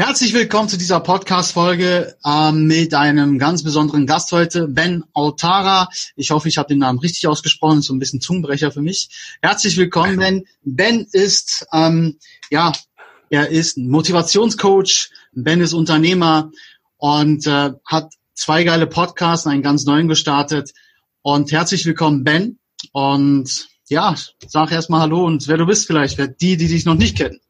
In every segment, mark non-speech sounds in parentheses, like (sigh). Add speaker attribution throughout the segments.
Speaker 1: Herzlich willkommen zu dieser Podcast-Folge ähm, mit einem ganz besonderen Gast heute, Ben Autara. Ich hoffe, ich habe den Namen richtig ausgesprochen, ist so ein bisschen Zungenbrecher für mich. Herzlich willkommen, Ben. Ben ist, ähm, ja, er ist Motivationscoach, Ben ist Unternehmer und äh, hat zwei geile Podcasts, einen ganz neuen gestartet. Und herzlich willkommen, Ben. Und ja, sag erstmal Hallo und wer du bist vielleicht, wer die, die dich noch nicht kennen.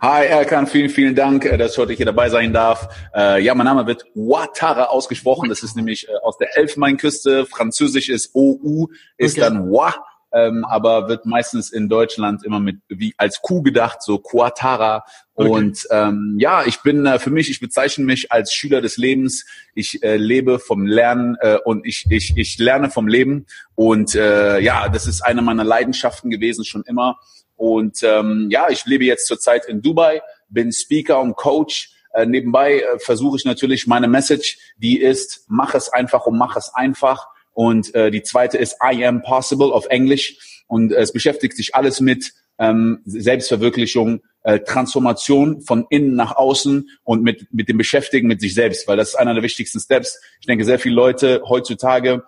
Speaker 2: Hi Erkan, vielen, vielen Dank, äh, dass ich heute hier dabei sein darf. Äh, ja, mein Name wird Ouattara ausgesprochen. Das ist nämlich äh, aus der Elfenbeinküste. Französisch ist OU, ist okay. dann Wa, ähm, aber wird meistens in Deutschland immer mit wie als Q gedacht, so Quatara. Okay. Und ähm, ja, ich bin äh, für mich, ich bezeichne mich als Schüler des Lebens. Ich äh, lebe vom Lernen äh, und ich, ich, ich lerne vom Leben. Und äh, ja, das ist eine meiner Leidenschaften gewesen schon immer. Und ähm, ja, ich lebe jetzt zurzeit in Dubai, bin Speaker und Coach. Äh, nebenbei äh, versuche ich natürlich meine Message, die ist, mach es einfach und mach es einfach. Und äh, die zweite ist I am possible auf Englisch. Und äh, es beschäftigt sich alles mit ähm, Selbstverwirklichung, äh, Transformation von innen nach außen und mit, mit dem Beschäftigen mit sich selbst, weil das ist einer der wichtigsten Steps. Ich denke, sehr viele Leute heutzutage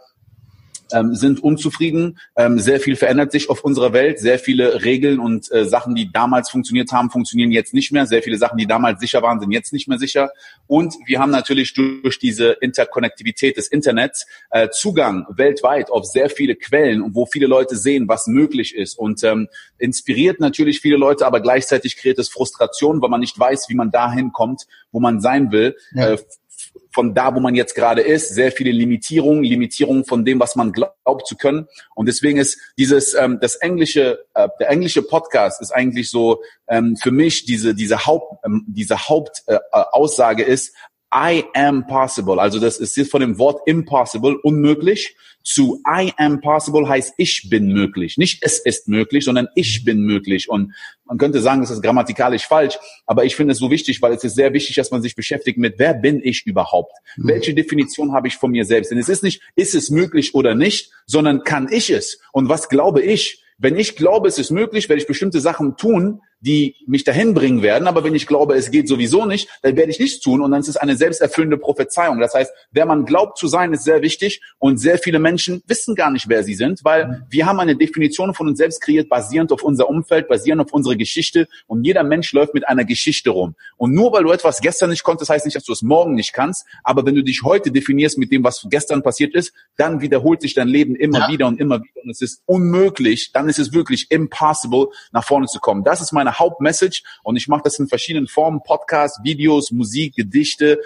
Speaker 2: ähm, sind unzufrieden. Ähm, sehr viel verändert sich auf unserer Welt. Sehr viele Regeln und äh, Sachen, die damals funktioniert haben, funktionieren jetzt nicht mehr. Sehr viele Sachen, die damals sicher waren, sind jetzt nicht mehr sicher. Und wir haben natürlich durch diese Interkonnektivität des Internets äh, Zugang weltweit auf sehr viele Quellen und wo viele Leute sehen, was möglich ist. Und ähm, inspiriert natürlich viele Leute, aber gleichzeitig kreiert es Frustration, weil man nicht weiß, wie man dahin kommt, wo man sein will. Ja. Äh, von da, wo man jetzt gerade ist, sehr viele Limitierungen, Limitierungen von dem, was man glaubt zu können. Und deswegen ist dieses, ähm, das englische, äh, der englische Podcast ist eigentlich so ähm, für mich diese diese Haupt ähm, diese Hauptaussage äh, ist I am possible. Also das ist jetzt von dem Wort impossible unmöglich zu I am possible heißt ich bin möglich. Nicht es ist möglich, sondern ich bin möglich. Und man könnte sagen, das ist grammatikalisch falsch, aber ich finde es so wichtig, weil es ist sehr wichtig, dass man sich beschäftigt mit, wer bin ich überhaupt? Mhm. Welche Definition habe ich von mir selbst? Denn es ist nicht, ist es möglich oder nicht, sondern kann ich es? Und was glaube ich? Wenn ich glaube, es ist möglich, werde ich bestimmte Sachen tun, die mich dahin bringen werden. Aber wenn ich glaube, es geht sowieso nicht, dann werde ich nichts tun und dann ist es eine selbsterfüllende Prophezeiung. Das heißt, wer man glaubt zu sein, ist sehr wichtig und sehr viele Menschen wissen gar nicht, wer sie sind, weil wir haben eine Definition von uns selbst kreiert, basierend auf unser Umfeld, basierend auf unsere Geschichte und jeder Mensch läuft mit einer Geschichte rum. Und nur weil du etwas gestern nicht konntest, heißt nicht, dass du es morgen nicht kannst, aber wenn du dich heute definierst mit dem, was gestern passiert ist, dann wiederholt sich dein Leben immer ja. wieder und immer wieder und es ist unmöglich, dann ist es wirklich impossible, nach vorne zu kommen. Das ist meine meine Hauptmessage und ich mache das in verschiedenen Formen, Podcasts, Videos, Musik, Gedichte,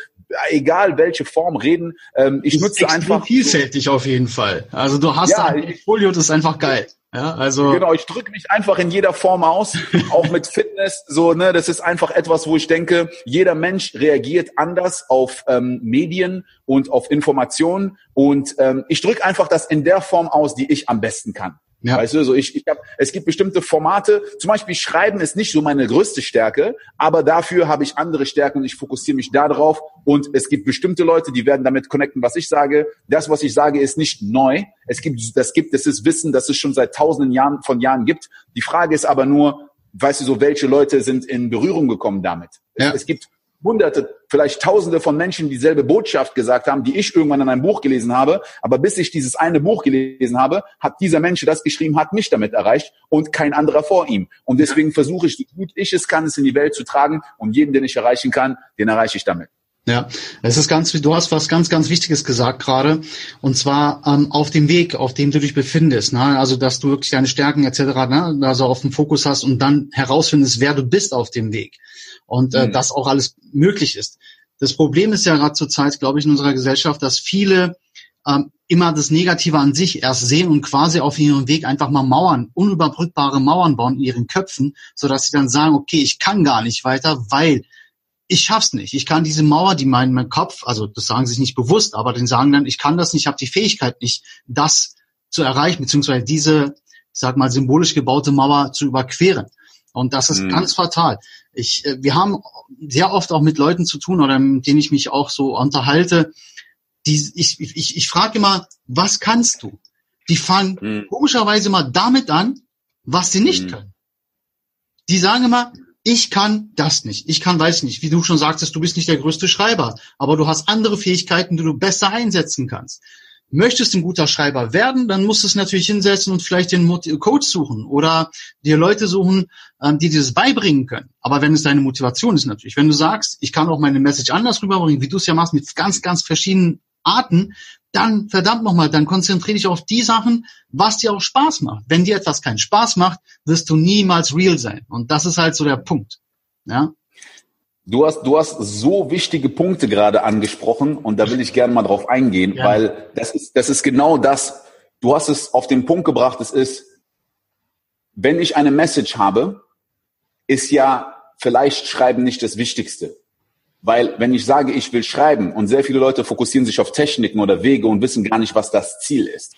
Speaker 2: egal welche Form reden. Ähm, ich nutze einfach
Speaker 1: vielfältig auf jeden Fall. Also du hast ja, ein Portfolio, das ist einfach geil. Ja, also
Speaker 2: genau, ich drücke mich einfach in jeder Form aus, (laughs) auch mit Fitness. So, ne, das ist einfach etwas, wo ich denke, jeder Mensch reagiert anders auf ähm, Medien und auf Informationen und ähm, ich drücke einfach das in der Form aus, die ich am besten kann. Ja. Weißt du, so ich, ich hab, es gibt bestimmte Formate, zum Beispiel Schreiben ist nicht so meine größte Stärke, aber dafür habe ich andere Stärken und ich fokussiere mich darauf und es gibt bestimmte Leute, die werden damit connecten, was ich sage. Das, was ich sage, ist nicht neu. Es gibt, das gibt, das ist Wissen, das es schon seit tausenden Jahren von Jahren gibt. Die Frage ist aber nur, weißt du so, welche Leute sind in Berührung gekommen damit? Ja. Es, es gibt hunderte, vielleicht tausende von Menschen dieselbe Botschaft gesagt haben, die ich irgendwann in einem Buch gelesen habe. Aber bis ich dieses eine Buch gelesen habe, hat dieser Mensch, das geschrieben hat, mich damit erreicht und kein anderer vor ihm. Und deswegen versuche ich, wie gut ich es kann, es in die Welt zu tragen und jeden, den ich erreichen kann, den erreiche ich damit.
Speaker 1: Ja, es ist ganz, du hast was ganz, ganz Wichtiges gesagt gerade, und zwar ähm, auf dem Weg, auf dem du dich befindest, ne? also dass du wirklich deine Stärken etc., ne? also auf dem Fokus hast und dann herausfindest, wer du bist auf dem Weg und äh, mhm. das auch alles möglich ist. Das Problem ist ja gerade zur Zeit, glaube ich, in unserer Gesellschaft, dass viele ähm, immer das Negative an sich erst sehen und quasi auf ihrem Weg einfach mal Mauern, unüberbrückbare Mauern bauen in ihren Köpfen, so dass sie dann sagen, okay, ich kann gar nicht weiter, weil ich schaff's nicht. Ich kann diese Mauer, die mein, mein Kopf, also das sagen sie nicht bewusst, aber den sagen dann, ich kann das nicht, ich habe die Fähigkeit nicht, das zu erreichen, beziehungsweise diese, ich sag mal, symbolisch gebaute Mauer zu überqueren. Und das ist mhm. ganz fatal. Ich, äh, wir haben sehr oft auch mit Leuten zu tun, oder mit denen ich mich auch so unterhalte, die, ich, ich, ich frage immer, was kannst du? Die fangen mhm. komischerweise mal damit an, was sie nicht mhm. können. Die sagen immer, ich kann das nicht. Ich kann, weiß nicht, wie du schon sagtest, du bist nicht der größte Schreiber, aber du hast andere Fähigkeiten, die du besser einsetzen kannst. Möchtest du ein guter Schreiber werden, dann musst du es natürlich hinsetzen und vielleicht den Coach suchen oder dir Leute suchen, ähm, die dir das beibringen können. Aber wenn es deine Motivation ist natürlich, wenn du sagst, ich kann auch meine Message anders rüberbringen, wie du es ja machst, mit ganz, ganz verschiedenen Arten, dann verdammt nochmal, dann konzentriere dich auf die Sachen, was dir auch Spaß macht. Wenn dir etwas keinen Spaß macht, wirst du niemals real sein. Und das ist halt so der Punkt. Ja.
Speaker 2: Du hast, du hast so wichtige Punkte gerade angesprochen und da will ich gerne mal drauf eingehen, ja. weil das ist, das ist genau das. Du hast es auf den Punkt gebracht. Es ist, wenn ich eine Message habe, ist ja vielleicht Schreiben nicht das Wichtigste. Weil wenn ich sage, ich will schreiben und sehr viele Leute fokussieren sich auf Techniken oder Wege und wissen gar nicht, was das Ziel ist.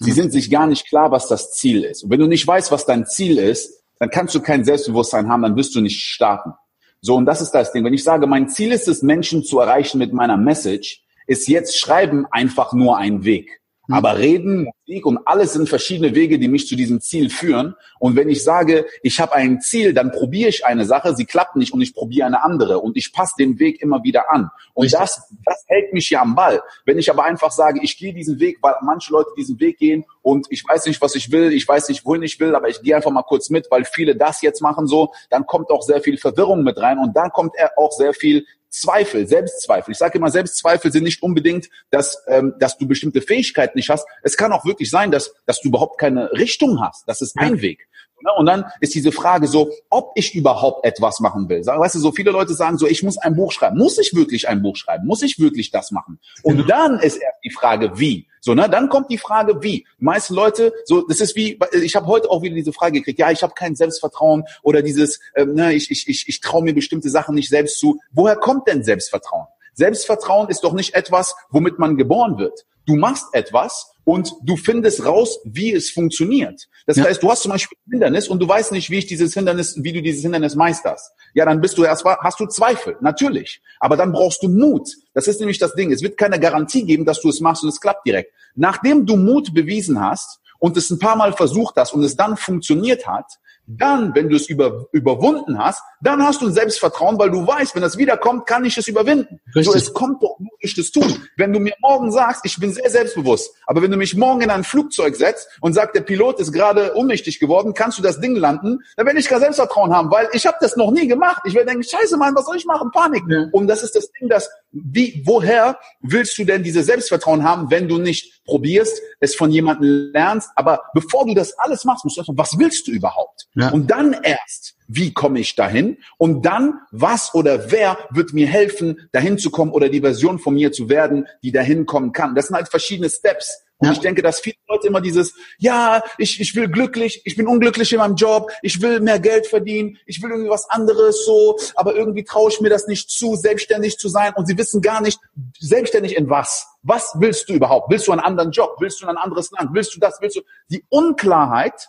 Speaker 2: Sie mhm. sind sich gar nicht klar, was das Ziel ist. Und wenn du nicht weißt, was dein Ziel ist, dann kannst du kein Selbstbewusstsein haben, dann wirst du nicht starten. So, und das ist das Ding. Wenn ich sage, mein Ziel ist es, Menschen zu erreichen mit meiner Message, ist jetzt Schreiben einfach nur ein Weg. Mhm. Aber Reden, Musik und alles sind verschiedene Wege, die mich zu diesem Ziel führen. Und wenn ich sage, ich habe ein Ziel, dann probiere ich eine Sache, sie klappt nicht und ich probiere eine andere und ich passe den Weg immer wieder an. Und das, das hält mich ja am Ball. Wenn ich aber einfach sage, ich gehe diesen Weg, weil manche Leute diesen Weg gehen und ich weiß nicht, was ich will, ich weiß nicht, wohin ich will, aber ich gehe einfach mal kurz mit, weil viele das jetzt machen so, dann kommt auch sehr viel Verwirrung mit rein und dann kommt auch sehr viel Zweifel, Selbstzweifel. Ich sage immer, Selbstzweifel sind nicht unbedingt, dass, ähm, dass du bestimmte Fähigkeiten nicht hast. Es kann auch wirklich sein, dass, dass du überhaupt keine Richtung hast. Das ist ein Weg. Ne? Und dann ist diese Frage so, ob ich überhaupt etwas machen will. Weißt du, so viele Leute sagen so, ich muss ein Buch schreiben. Muss ich wirklich ein Buch schreiben? Muss ich wirklich das machen? Und dann ist erst die Frage, wie. So, ne, dann kommt die Frage, wie. Die meisten Leute, so, das ist wie, ich habe heute auch wieder diese Frage gekriegt, ja, ich habe kein Selbstvertrauen oder dieses, ähm, ne, ich, ich, ich, ich traue mir bestimmte Sachen nicht selbst zu. Woher kommt denn Selbstvertrauen? Selbstvertrauen ist doch nicht etwas, womit man geboren wird. Du machst etwas und du findest raus, wie es funktioniert. Das ja. heißt, du hast zum Beispiel ein Hindernis und du weißt nicht, wie ich dieses Hindernis, wie du dieses Hindernis meisterst. Ja, dann bist du erst, hast du Zweifel, natürlich. Aber dann brauchst du Mut. Das ist nämlich das Ding. Es wird keine Garantie geben, dass du es machst und es klappt direkt. Nachdem du Mut bewiesen hast und es ein paar Mal versucht hast und es dann funktioniert hat, dann, wenn du es über, überwunden hast, dann hast du ein Selbstvertrauen, weil du weißt, wenn das wiederkommt, kann ich es überwinden. Richtig. So, es kommt doch nur durch das Tun. Wenn du mir morgen sagst, ich bin sehr selbstbewusst, aber wenn du mich morgen in ein Flugzeug setzt und sagst, der Pilot ist gerade unmächtig geworden, kannst du das Ding landen, dann werde ich kein Selbstvertrauen haben, weil ich habe das noch nie gemacht. Ich werde denken, scheiße Mann, was soll ich machen? Panik. Ja. Und das ist das Ding, dass, wie, woher willst du denn diese Selbstvertrauen haben, wenn du nicht probierst, es von jemandem lernst, aber bevor du das alles machst, musst du erstmal, was willst du überhaupt? Ja. Und dann erst, wie komme ich dahin? Und dann, was oder wer wird mir helfen, dahin zu kommen oder die Version von mir zu werden, die dahin kommen kann? Das sind halt verschiedene Steps. Und ja. ich denke, dass viele Leute immer dieses, ja, ich, ich will glücklich, ich bin unglücklich in meinem Job, ich will mehr Geld verdienen, ich will irgendwie was anderes so, aber irgendwie traue ich mir das nicht zu, selbstständig zu sein. Und sie wissen gar nicht, selbstständig in was? Was willst du überhaupt? Willst du einen anderen Job? Willst du ein anderes Land? Willst du das? Willst du? Die Unklarheit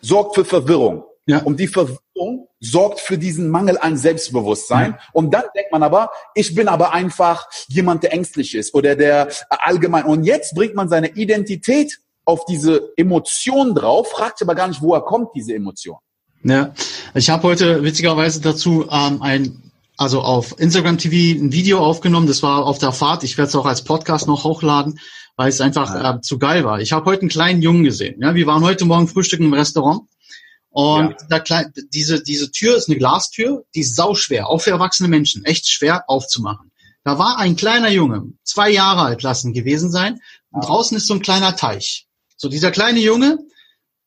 Speaker 2: sorgt für Verwirrung. Ja. Und die Verwirrung sorgt für diesen Mangel an Selbstbewusstsein. Ja. Und dann denkt man aber, ich bin aber einfach jemand, der ängstlich ist oder der allgemein. Und jetzt bringt man seine Identität auf diese Emotion drauf, fragt aber gar nicht, woher kommt diese Emotion.
Speaker 1: Ja, ich habe heute witzigerweise dazu ähm, ein, also auf Instagram TV ein Video aufgenommen. Das war auf der Fahrt. Ich werde es auch als Podcast noch hochladen, weil es einfach äh, zu geil war. Ich habe heute einen kleinen Jungen gesehen. Ja, wir waren heute Morgen frühstücken im Restaurant und ja. da, diese, diese Tür ist eine Glastür, die ist sauschwer, auch für erwachsene Menschen, echt schwer aufzumachen. Da war ein kleiner Junge, zwei Jahre alt lassen gewesen sein, und draußen ist so ein kleiner Teich. So dieser kleine Junge,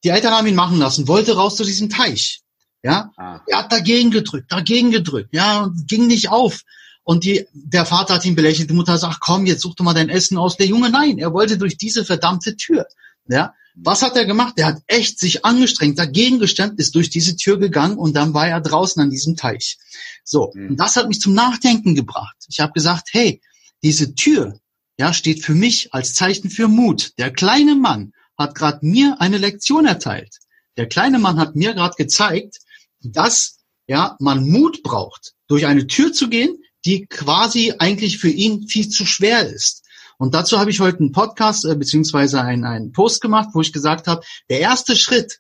Speaker 1: die Eltern haben ihn machen lassen, wollte raus zu diesem Teich. Ja, ah. er hat dagegen gedrückt, dagegen gedrückt, ja, und ging nicht auf. Und die, der Vater hat ihn belächelt, die Mutter sagt, komm, jetzt such doch mal dein Essen aus. Der Junge, nein, er wollte durch diese verdammte Tür. Ja, was hat er gemacht? Er hat echt sich angestrengt, dagegen gestemmt, ist durch diese Tür gegangen und dann war er draußen an diesem Teich. So, mhm. und das hat mich zum Nachdenken gebracht. Ich habe gesagt, hey, diese Tür, ja, steht für mich als Zeichen für Mut. Der kleine Mann hat gerade mir eine Lektion erteilt. Der kleine Mann hat mir gerade gezeigt, dass ja man Mut braucht, durch eine Tür zu gehen, die quasi eigentlich für ihn viel zu schwer ist. Und dazu habe ich heute einen Podcast äh, beziehungsweise einen, einen Post gemacht, wo ich gesagt habe, der erste Schritt,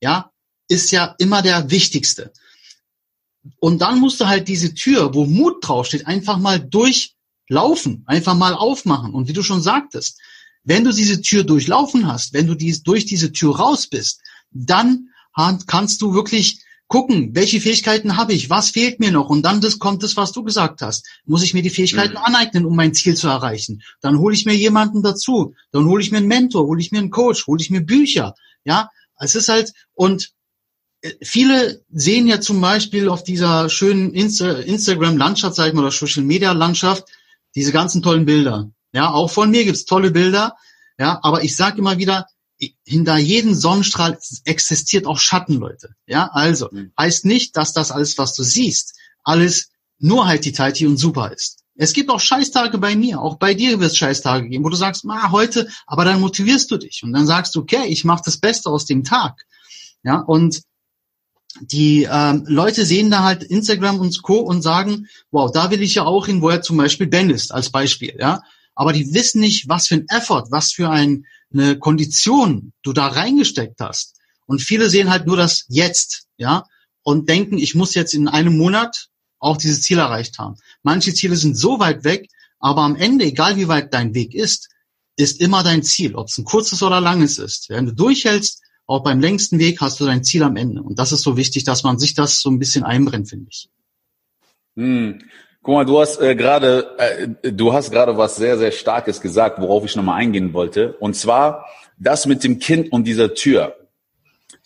Speaker 1: ja, ist ja immer der wichtigste. Und dann musst du halt diese Tür, wo Mut draufsteht, einfach mal durchlaufen, einfach mal aufmachen. Und wie du schon sagtest, wenn du diese Tür durchlaufen hast, wenn du dies, durch diese Tür raus bist, dann kannst du wirklich gucken, welche Fähigkeiten habe ich, was fehlt mir noch und dann das kommt das, was du gesagt hast. Muss ich mir die Fähigkeiten mhm. aneignen, um mein Ziel zu erreichen? Dann hole ich mir jemanden dazu, dann hole ich mir einen Mentor, hole ich mir einen Coach, hole ich mir Bücher. Ja, es ist halt und äh, viele sehen ja zum Beispiel auf dieser schönen Insta Instagram-Landschaft, sag ich mal, oder Social-Media-Landschaft, diese ganzen tollen Bilder. Ja, auch von mir gibt's tolle Bilder. Ja, aber ich sage immer wieder, hinter jedem Sonnenstrahl existiert auch Schatten, Leute. Ja, also mhm. heißt nicht, dass das alles, was du siehst, alles nur halt die Tighty und super ist. Es gibt auch Scheißtage bei mir, auch bei dir wird es Scheißtage geben, wo du sagst, ah, heute, aber dann motivierst du dich und dann sagst du, okay, ich mache das Beste aus dem Tag. Ja, und die ähm, Leute sehen da halt Instagram und Co. und sagen, wow, da will ich ja auch hin, wo er zum Beispiel Ben ist, als Beispiel, ja. Aber die wissen nicht, was für ein Effort, was für ein eine Kondition du da reingesteckt hast. Und viele sehen halt nur das jetzt, ja, und denken, ich muss jetzt in einem Monat auch dieses Ziel erreicht haben. Manche Ziele sind so weit weg, aber am Ende, egal wie weit dein Weg ist, ist immer dein Ziel, ob es ein kurzes oder langes ist. Wenn du durchhältst, auch beim längsten Weg hast du dein Ziel am Ende. Und das ist so wichtig, dass man sich das so ein bisschen einbrennt, finde ich.
Speaker 2: Hm. Guck mal, du hast äh, gerade, äh, du hast gerade was sehr, sehr Starkes gesagt, worauf ich nochmal eingehen wollte. Und zwar das mit dem Kind und dieser Tür.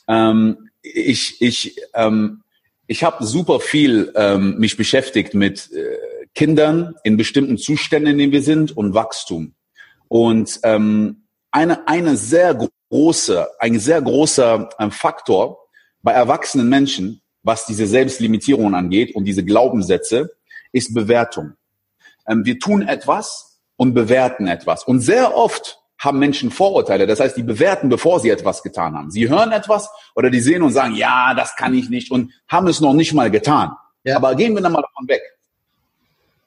Speaker 2: Ähm, ich, ich, ähm, ich habe super viel ähm, mich beschäftigt mit äh, Kindern in bestimmten Zuständen, in denen wir sind, und Wachstum. Und ähm, eine, eine sehr große, ein sehr großer ähm, Faktor bei erwachsenen Menschen, was diese Selbstlimitierungen angeht und diese Glaubenssätze, ist Bewertung. Ähm, wir tun etwas und bewerten etwas. Und sehr oft haben Menschen Vorurteile. Das heißt, die bewerten, bevor sie etwas getan haben. Sie hören etwas oder die sehen und sagen, ja, das kann ich nicht und haben es noch nicht mal getan. Ja. Aber gehen wir dann mal davon weg.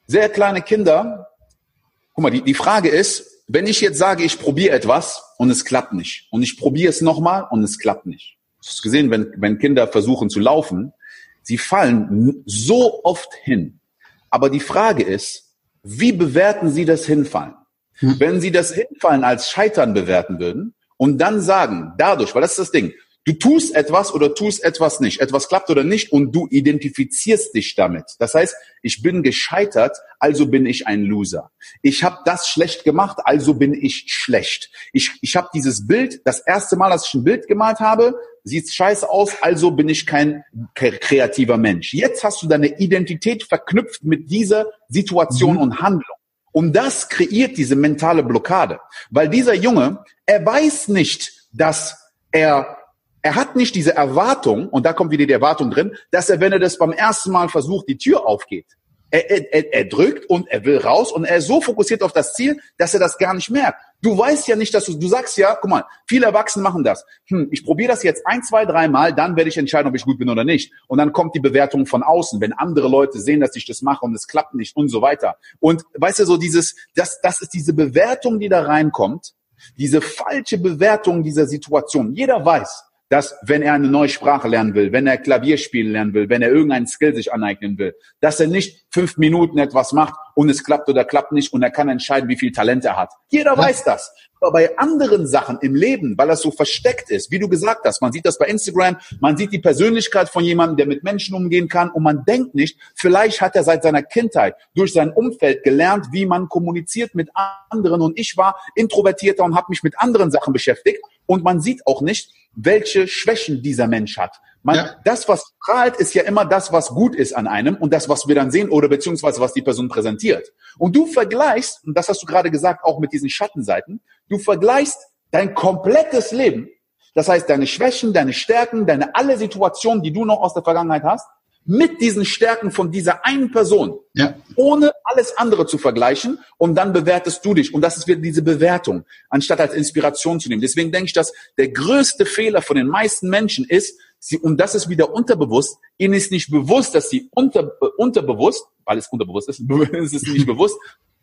Speaker 2: Sehr kleine Kinder, guck mal, die, die Frage ist, wenn ich jetzt sage, ich probiere etwas und es klappt nicht und ich probiere es nochmal und es klappt nicht. Du hast gesehen, wenn, wenn Kinder versuchen zu laufen, sie fallen so oft hin, aber die Frage ist, wie bewerten Sie das Hinfallen? Hm. Wenn Sie das Hinfallen als Scheitern bewerten würden und dann sagen, dadurch, weil das ist das Ding, Du tust etwas oder tust etwas nicht. Etwas klappt oder nicht und du identifizierst dich damit. Das heißt, ich bin gescheitert, also bin ich ein Loser. Ich habe das schlecht gemacht, also bin ich schlecht. Ich, ich habe dieses Bild, das erste Mal, dass ich ein Bild gemalt habe, sieht scheiße aus, also bin ich kein kreativer Mensch. Jetzt hast du deine Identität verknüpft mit dieser Situation mhm. und Handlung. Und das kreiert diese mentale Blockade. Weil dieser Junge, er weiß nicht, dass er er hat nicht diese Erwartung, und da kommt wieder die Erwartung drin, dass er, wenn er das beim ersten Mal versucht, die Tür aufgeht. Er, er, er drückt und er will raus und er ist so fokussiert auf das Ziel, dass er das gar nicht merkt. Du weißt ja nicht, dass du, du sagst ja, guck mal, viele Erwachsene machen das. Hm, ich probiere das jetzt ein, zwei, dreimal, dann werde ich entscheiden, ob ich gut bin oder nicht. Und dann kommt die Bewertung von außen, wenn andere Leute sehen, dass ich das mache und es klappt nicht und so weiter. Und weißt du, so dieses, das, das ist diese Bewertung, die da reinkommt, diese falsche Bewertung dieser Situation. Jeder weiß, dass wenn er eine neue Sprache lernen will, wenn er Klavier spielen lernen will, wenn er irgendeinen Skill sich aneignen will, dass er nicht fünf Minuten etwas macht und es klappt oder klappt nicht und er kann entscheiden, wie viel Talent er hat. Jeder ja. weiß das. Aber bei anderen Sachen im Leben, weil das so versteckt ist, wie du gesagt hast, man sieht das bei Instagram, man sieht die Persönlichkeit von jemandem, der mit Menschen umgehen kann und man denkt nicht, vielleicht hat er seit seiner Kindheit durch sein Umfeld gelernt, wie man kommuniziert mit anderen und ich war introvertierter und habe mich mit anderen Sachen beschäftigt und man sieht auch nicht, welche Schwächen dieser Mensch hat. Man, ja. Das, was strahlt, ist ja immer das, was gut ist an einem und das, was wir dann sehen oder beziehungsweise was die Person präsentiert. Und du vergleichst, und das hast du gerade gesagt, auch mit diesen Schattenseiten, du vergleichst dein komplettes Leben, das heißt deine Schwächen, deine Stärken, deine alle Situationen, die du noch aus der Vergangenheit hast, mit diesen Stärken von dieser einen Person, ja. ohne alles andere zu vergleichen und dann bewertest du dich. Und das ist wieder diese Bewertung, anstatt als Inspiration zu nehmen. Deswegen denke ich, dass der größte Fehler von den meisten Menschen ist, sie, und das ist wieder unterbewusst, ihnen ist nicht bewusst, dass sie unter, unterbewusst, weil es unterbewusst ist, (laughs) es ist nicht (laughs) bewusst,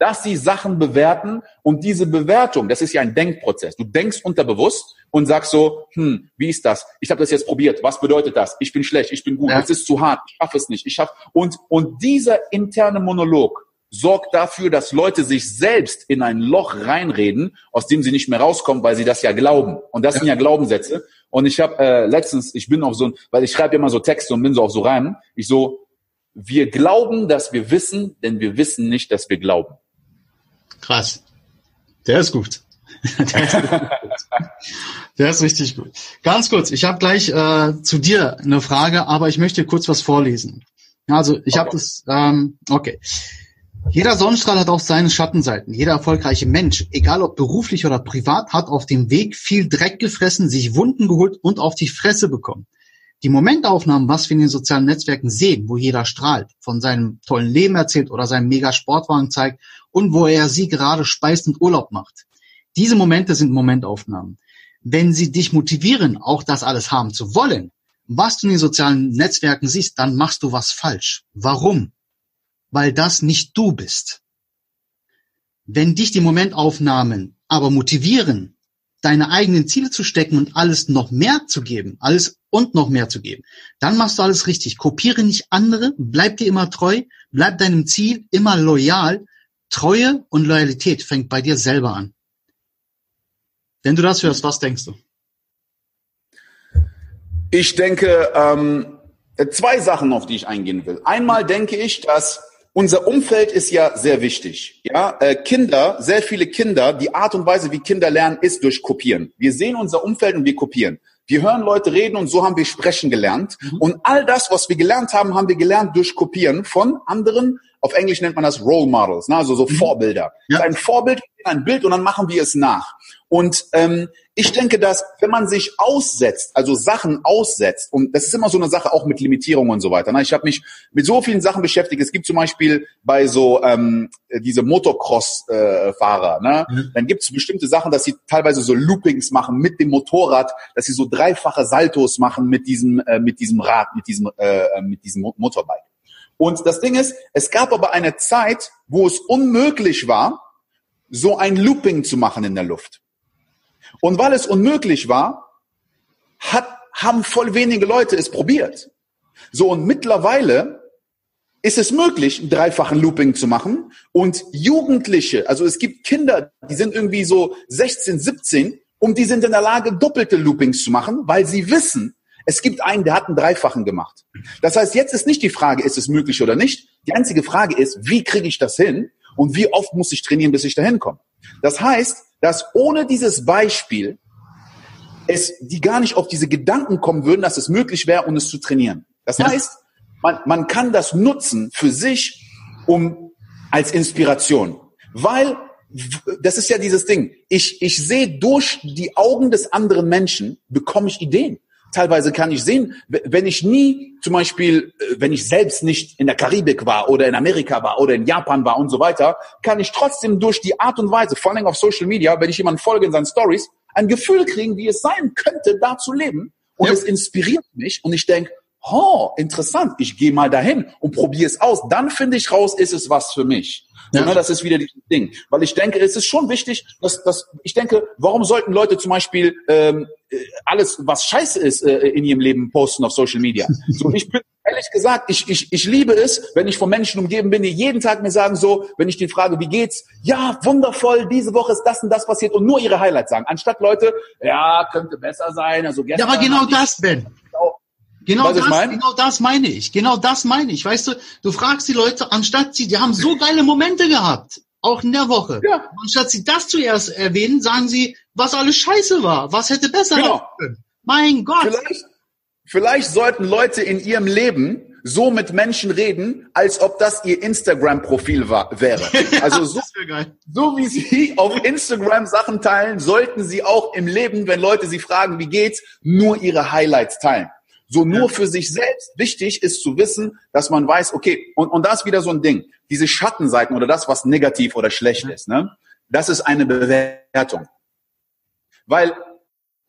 Speaker 2: dass sie Sachen bewerten und diese Bewertung, das ist ja ein Denkprozess. Du denkst unterbewusst und sagst so, hm, wie ist das? Ich habe das jetzt probiert. Was bedeutet das? Ich bin schlecht, ich bin gut, ja. es ist zu hart, ich schaffe es nicht, ich schaffe und und dieser interne Monolog sorgt dafür, dass Leute sich selbst in ein Loch reinreden, aus dem sie nicht mehr rauskommen, weil sie das ja glauben. Und das ja. sind ja Glaubenssätze. Und ich habe äh, letztens, ich bin auf so ein, weil ich schreibe immer so Texte und bin so auf so Reimen, ich so, wir glauben, dass wir wissen, denn wir wissen nicht, dass wir glauben.
Speaker 1: Krass. Der ist gut. (laughs) Der ist, gut. Der ist richtig gut. Ganz kurz, ich habe gleich äh, zu dir eine Frage, aber ich möchte kurz was vorlesen. Also ich okay. habe das, ähm, okay. Jeder Sonnenstrahl hat auch seine Schattenseiten. Jeder erfolgreiche Mensch, egal ob beruflich oder privat, hat auf dem Weg viel Dreck gefressen, sich Wunden geholt und auf die Fresse bekommen. Die Momentaufnahmen, was wir in den sozialen Netzwerken sehen, wo jeder strahlt, von seinem tollen Leben erzählt oder seinem mega Sportwagen zeigt und wo er sie gerade speist und Urlaub macht. Diese Momente sind Momentaufnahmen. Wenn sie dich motivieren, auch das alles haben zu wollen, was du in den sozialen Netzwerken siehst, dann machst du was falsch. Warum? weil das nicht du bist. Wenn dich die Momentaufnahmen aber motivieren, deine eigenen Ziele zu stecken und alles noch mehr zu geben, alles und noch mehr zu geben, dann machst du alles richtig. Kopiere nicht andere, bleib dir immer treu, bleib deinem Ziel immer loyal. Treue und Loyalität fängt bei dir selber an. Wenn du das hörst, was denkst du?
Speaker 2: Ich denke, ähm, zwei Sachen, auf die ich eingehen will. Einmal denke ich, dass unser Umfeld ist ja sehr wichtig. Ja, äh, Kinder, sehr viele Kinder, die Art und Weise, wie Kinder lernen, ist durch Kopieren. Wir sehen unser Umfeld und wir kopieren. Wir hören Leute reden und so haben wir sprechen gelernt. Mhm. Und all das, was wir gelernt haben, haben wir gelernt durch Kopieren von anderen. Auf Englisch nennt man das Role Models, ne? also so mhm. Vorbilder. Ja. Ein Vorbild, ein Bild und dann machen wir es nach. Und ähm, ich denke, dass wenn man sich aussetzt, also Sachen aussetzt, und das ist immer so eine Sache auch mit Limitierung und so weiter. Ne? Ich habe mich mit so vielen Sachen beschäftigt. Es gibt zum Beispiel bei so ähm, diese Motocross-Fahrer, äh, ne? Mhm. dann gibt es bestimmte Sachen, dass sie teilweise so Loopings machen mit dem Motorrad, dass sie so dreifache Saltos machen mit diesem äh, mit diesem Rad, mit diesem äh, mit diesem Motorbike. Und das Ding ist, es gab aber eine Zeit, wo es unmöglich war, so ein Looping zu machen in der Luft. Und weil es unmöglich war, hat, haben voll wenige Leute es probiert. So, und mittlerweile ist es möglich, einen dreifachen Looping zu machen. Und Jugendliche, also es gibt Kinder, die sind irgendwie so 16, 17 und die sind in der Lage, doppelte Loopings zu machen, weil sie wissen, es gibt einen, der hat einen dreifachen gemacht. Das heißt, jetzt ist nicht die Frage, ist es möglich oder nicht. Die einzige Frage ist, wie kriege ich das hin und wie oft muss ich trainieren, bis ich dahin komme. Das heißt, dass ohne dieses Beispiel es die gar nicht auf diese Gedanken kommen würden, dass es möglich wäre, um es zu trainieren. Das ja. heißt, man, man kann das nutzen für sich, um als Inspiration, weil das ist ja dieses Ding. Ich, ich sehe durch die Augen des anderen Menschen, bekomme ich Ideen. Teilweise kann ich sehen, wenn ich nie, zum Beispiel, äh, wenn ich selbst nicht in der Karibik war oder in Amerika war oder in Japan war und so weiter, kann ich trotzdem durch die Art und Weise, vor allem auf Social Media, wenn ich jemanden folge in seinen Stories, ein Gefühl kriegen, wie es sein könnte, da zu leben. Und ja. es inspiriert mich und ich denke, oh, interessant, ich gehe mal dahin und probiere es aus. Dann finde ich raus, ist es was für mich. Ja. So, ne, das ist wieder dieses Ding. Weil ich denke, es ist schon wichtig, dass, dass ich denke, warum sollten Leute zum Beispiel ähm, äh, alles, was scheiße ist, äh, in ihrem Leben posten auf Social Media? (laughs) So, ich bin ehrlich gesagt, ich, ich, ich liebe es, wenn ich von Menschen umgeben bin, die jeden Tag mir sagen so, wenn ich die frage, wie geht's? Ja, wundervoll, diese Woche ist das und das passiert und nur ihre Highlights sagen. Anstatt Leute, ja, könnte besser sein. Also
Speaker 1: gestern ja, aber genau das, Ben. Genau das, genau das meine ich. Genau das meine ich. Weißt du, du fragst die Leute, anstatt sie, die haben so geile Momente gehabt, auch in der Woche. Ja. Anstatt sie das zuerst erwähnen, sagen sie, was alles scheiße war, was hätte besser genau. können. Mein Gott.
Speaker 2: Vielleicht, vielleicht sollten Leute in ihrem Leben so mit Menschen reden, als ob das ihr Instagram-Profil wäre. (laughs) Also so, so wie sie auf Instagram Sachen teilen, sollten sie auch im Leben, wenn Leute sie fragen, wie geht's, nur ihre Highlights teilen. So nur für sich selbst wichtig ist zu wissen, dass man weiß, okay, und, und da ist wieder so ein Ding, diese Schattenseiten oder das, was negativ oder schlecht ist, ne, das ist eine Bewertung. Weil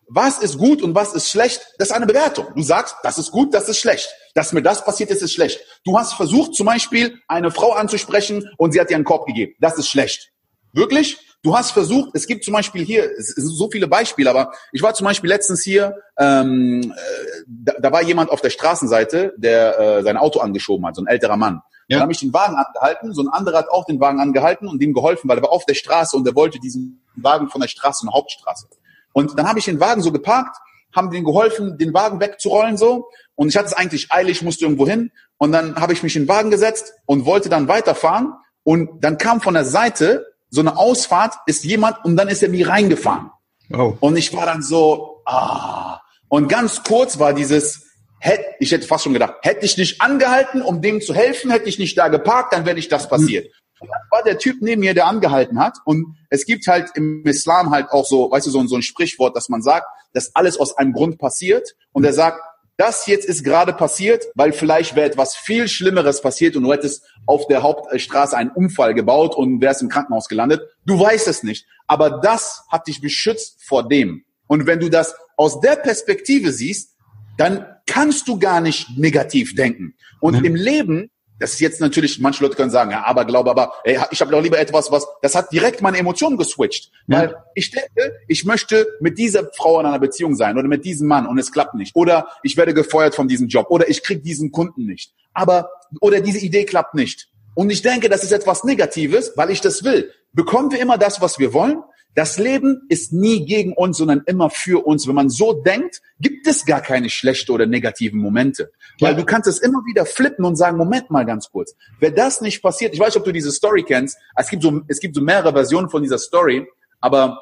Speaker 2: was ist gut und was ist schlecht, das ist eine Bewertung. Du sagst, das ist gut, das ist schlecht. Dass mir das passiert ist, ist schlecht. Du hast versucht, zum Beispiel eine Frau anzusprechen und sie hat dir einen Korb gegeben. Das ist schlecht. Wirklich? Du hast versucht, es gibt zum Beispiel hier so viele Beispiele, aber ich war zum Beispiel letztens hier, ähm, äh, da, da war jemand auf der Straßenseite, der äh, sein Auto angeschoben hat, so ein älterer Mann. Ja. Dann habe ich den Wagen angehalten, so ein anderer hat auch den Wagen angehalten und ihm geholfen, weil er war auf der Straße und er wollte diesen Wagen von der Straße in Hauptstraße. Und dann habe ich den Wagen so geparkt, haben denen geholfen, den Wagen wegzurollen so. Und ich hatte es eigentlich eilig, musste irgendwo hin. Und dann habe ich mich in den Wagen gesetzt und wollte dann weiterfahren. Und dann kam von der Seite so eine Ausfahrt, ist jemand und dann ist er mir reingefahren. Oh. Und ich war dann so, ah. Und ganz kurz war dieses, hätte, ich hätte fast schon gedacht, hätte ich nicht angehalten, um dem zu helfen, hätte ich nicht da geparkt, dann wäre nicht das passiert. Und dann war der Typ neben mir, der angehalten hat. Und es gibt halt im Islam halt auch so, weißt du, so, so ein Sprichwort, dass man sagt, dass alles aus einem Grund passiert. Und er sagt, das jetzt ist gerade passiert, weil vielleicht wäre etwas viel Schlimmeres passiert und du hättest auf der Hauptstraße einen Unfall gebaut und wärst im Krankenhaus gelandet. Du weißt es nicht. Aber das hat dich beschützt vor dem. Und wenn du das aus der Perspektive siehst, dann kannst du gar nicht negativ denken. Und mhm. im Leben, das ist jetzt natürlich, manche Leute können sagen, ja, aber glaube, aber ey, ich habe doch lieber etwas, was, das hat direkt meine Emotionen geswitcht. Ja. Weil ich denke, ich möchte mit dieser Frau in einer Beziehung sein oder mit diesem Mann und es klappt nicht. Oder ich werde gefeuert von diesem Job oder ich krieg diesen Kunden nicht. Aber, oder diese Idee klappt nicht. Und ich denke, das ist etwas Negatives, weil ich das will. Bekommen wir immer das, was wir wollen? Das Leben ist nie gegen uns, sondern immer für uns. Wenn man so denkt, gibt es gar keine schlechte oder negativen Momente. Weil ja. du kannst es immer wieder flippen und sagen, Moment mal ganz kurz. Wenn das nicht passiert, ich weiß nicht, ob du diese Story kennst, es gibt so, es gibt so mehrere Versionen von dieser Story, aber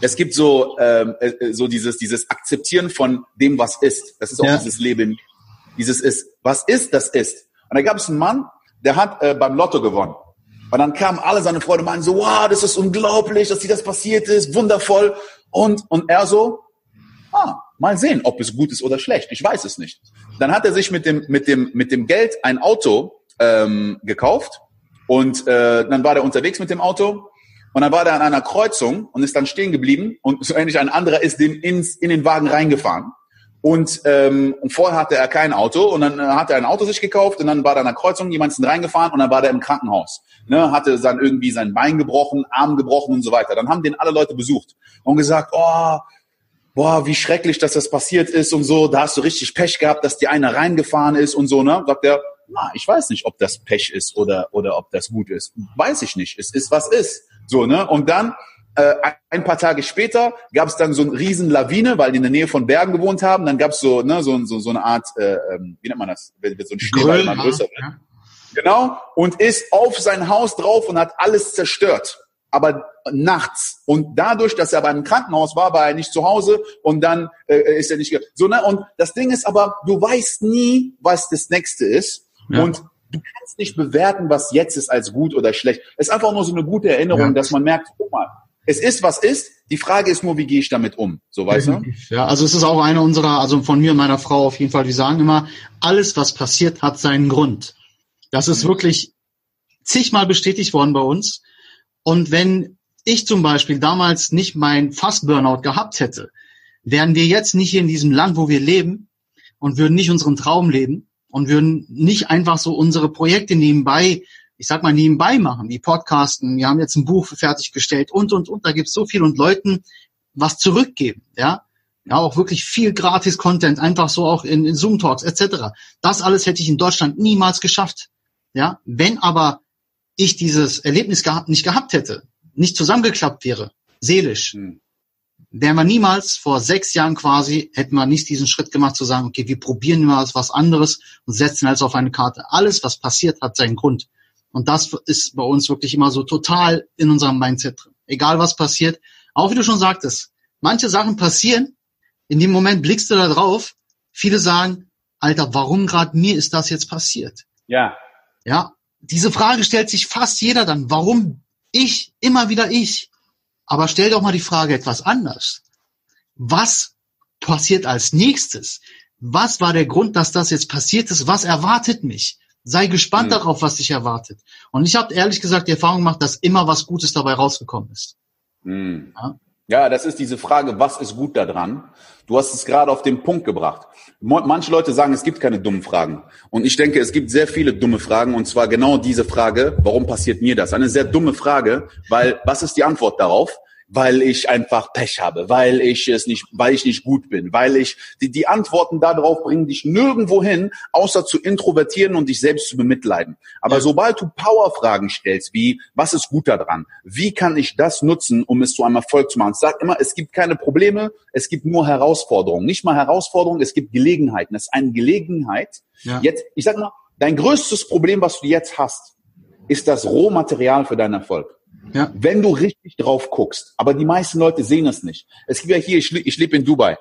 Speaker 2: es gibt so, ähm, äh, so dieses, dieses Akzeptieren von dem, was ist. Das ist auch ja. dieses Leben. Dieses ist. Was ist, das ist. Und da gab es einen Mann, der hat äh, beim Lotto gewonnen. Und dann kamen alle seine Freunde und meinten so, wow, das ist unglaublich, dass dir das passiert ist, wundervoll. Und, und er so, ah, mal sehen, ob es gut ist oder schlecht. Ich weiß es nicht. Dann hat er sich mit dem, mit dem, mit dem Geld ein Auto ähm, gekauft und äh, dann war er unterwegs mit dem Auto und dann war er an einer Kreuzung und ist dann stehen geblieben und so ähnlich ein anderer ist dem ins, in den Wagen reingefahren. Und, ähm, und vorher hatte er kein Auto und dann äh, hat er ein Auto sich gekauft und dann war da an einer Kreuzung, jemand reingefahren und dann war der im Krankenhaus. Ne, hatte dann irgendwie sein Bein gebrochen, Arm gebrochen und so weiter. Dann haben den alle Leute besucht und gesagt, oh, boah, wie schrecklich, dass das passiert ist und so. Da hast du richtig Pech gehabt, dass die eine reingefahren ist und so, ne? Sagt er, na, ich weiß nicht, ob das Pech ist oder, oder ob das gut ist. Weiß ich nicht. Es ist, was ist. So, ne? Und dann äh, ein paar Tage später gab es dann so eine riesen Lawine, weil die in der Nähe von Bergen gewohnt haben. Dann gab es so, ne, so, so, so eine Art, äh, ähm, wie nennt man das, wenn, wenn so ein Schneeball immer größer wird. Ja. Genau. Und ist auf sein Haus drauf und hat alles zerstört. Aber nachts. Und dadurch, dass er beim Krankenhaus war, war er nicht zu Hause und dann äh, ist er nicht so. Ne? Und das Ding ist aber, du weißt nie, was das nächste ist. Ja. Und du kannst nicht bewerten, was jetzt ist als gut oder schlecht. Es ist einfach nur so eine gute Erinnerung, ja. dass man merkt, guck mal, es ist, was ist. Die Frage ist nur, wie gehe ich damit um? So, weißt du?
Speaker 1: Ja, also es ist auch eine unserer, also von mir und meiner Frau auf jeden Fall, wir sagen immer, alles, was passiert, hat seinen Grund. Das ist mhm. wirklich zigmal bestätigt worden bei uns. Und wenn ich zum Beispiel damals nicht mein Fast-Burnout gehabt hätte, wären wir jetzt nicht hier in diesem Land, wo wir leben und würden nicht unseren Traum leben und würden nicht einfach so unsere Projekte nebenbei ich sag mal, nebenbei machen, wie Podcasten. Wir haben jetzt ein Buch fertiggestellt und, und, und. Da gibt's so viel und Leuten was zurückgeben, ja. Ja, auch wirklich viel Gratis-Content, einfach so auch in, in Zoom-Talks etc. Das alles hätte ich in Deutschland niemals geschafft. Ja, wenn aber ich dieses Erlebnis gehabt, nicht gehabt hätte, nicht zusammengeklappt wäre, seelisch, hm. wären wir niemals vor sechs Jahren quasi, hätten wir nicht diesen Schritt gemacht zu sagen, okay, wir probieren mal was anderes und setzen alles auf eine Karte. Alles, was passiert, hat seinen Grund. Und das ist bei uns wirklich immer so total in unserem Mindset drin. Egal was passiert. Auch wie du schon sagtest, manche Sachen passieren, in dem Moment blickst du da drauf. Viele sagen, Alter, warum gerade mir ist das jetzt passiert?
Speaker 2: Ja.
Speaker 1: Ja, diese Frage stellt sich fast jeder dann. Warum ich? Immer wieder ich. Aber stell doch mal die Frage etwas anders. Was passiert als nächstes? Was war der Grund, dass das jetzt passiert ist? Was erwartet mich? Sei gespannt mhm. darauf, was dich erwartet. Und ich habe ehrlich gesagt die Erfahrung gemacht, dass immer was Gutes dabei rausgekommen ist. Mhm. Ja?
Speaker 2: Ja, das ist diese Frage, was ist gut daran? Du hast es gerade auf den Punkt gebracht. Manche Leute sagen, es gibt keine dummen Fragen. Und ich denke, es gibt sehr viele dumme Fragen. Und zwar genau diese Frage, warum passiert mir das? Eine sehr dumme Frage, weil was ist die Antwort darauf? Weil ich einfach Pech habe, weil ich es nicht, weil ich nicht gut bin, weil ich die, die Antworten darauf bringen dich nirgendwo hin, außer zu introvertieren und dich selbst zu bemitleiden. Aber ja. sobald du Powerfragen stellst, wie was ist gut daran, wie kann ich das nutzen, um es zu einem Erfolg zu machen? Sag immer, es gibt keine Probleme, es gibt nur Herausforderungen. Nicht mal Herausforderungen, es gibt Gelegenheiten. Es ist eine Gelegenheit. Ja. Jetzt, ich sag mal, dein größtes Problem, was du jetzt hast, ist das Rohmaterial für deinen Erfolg. Ja. Wenn du richtig drauf guckst. Aber die meisten Leute sehen es nicht. Es gibt ja hier, ich, ich lebe in Dubai.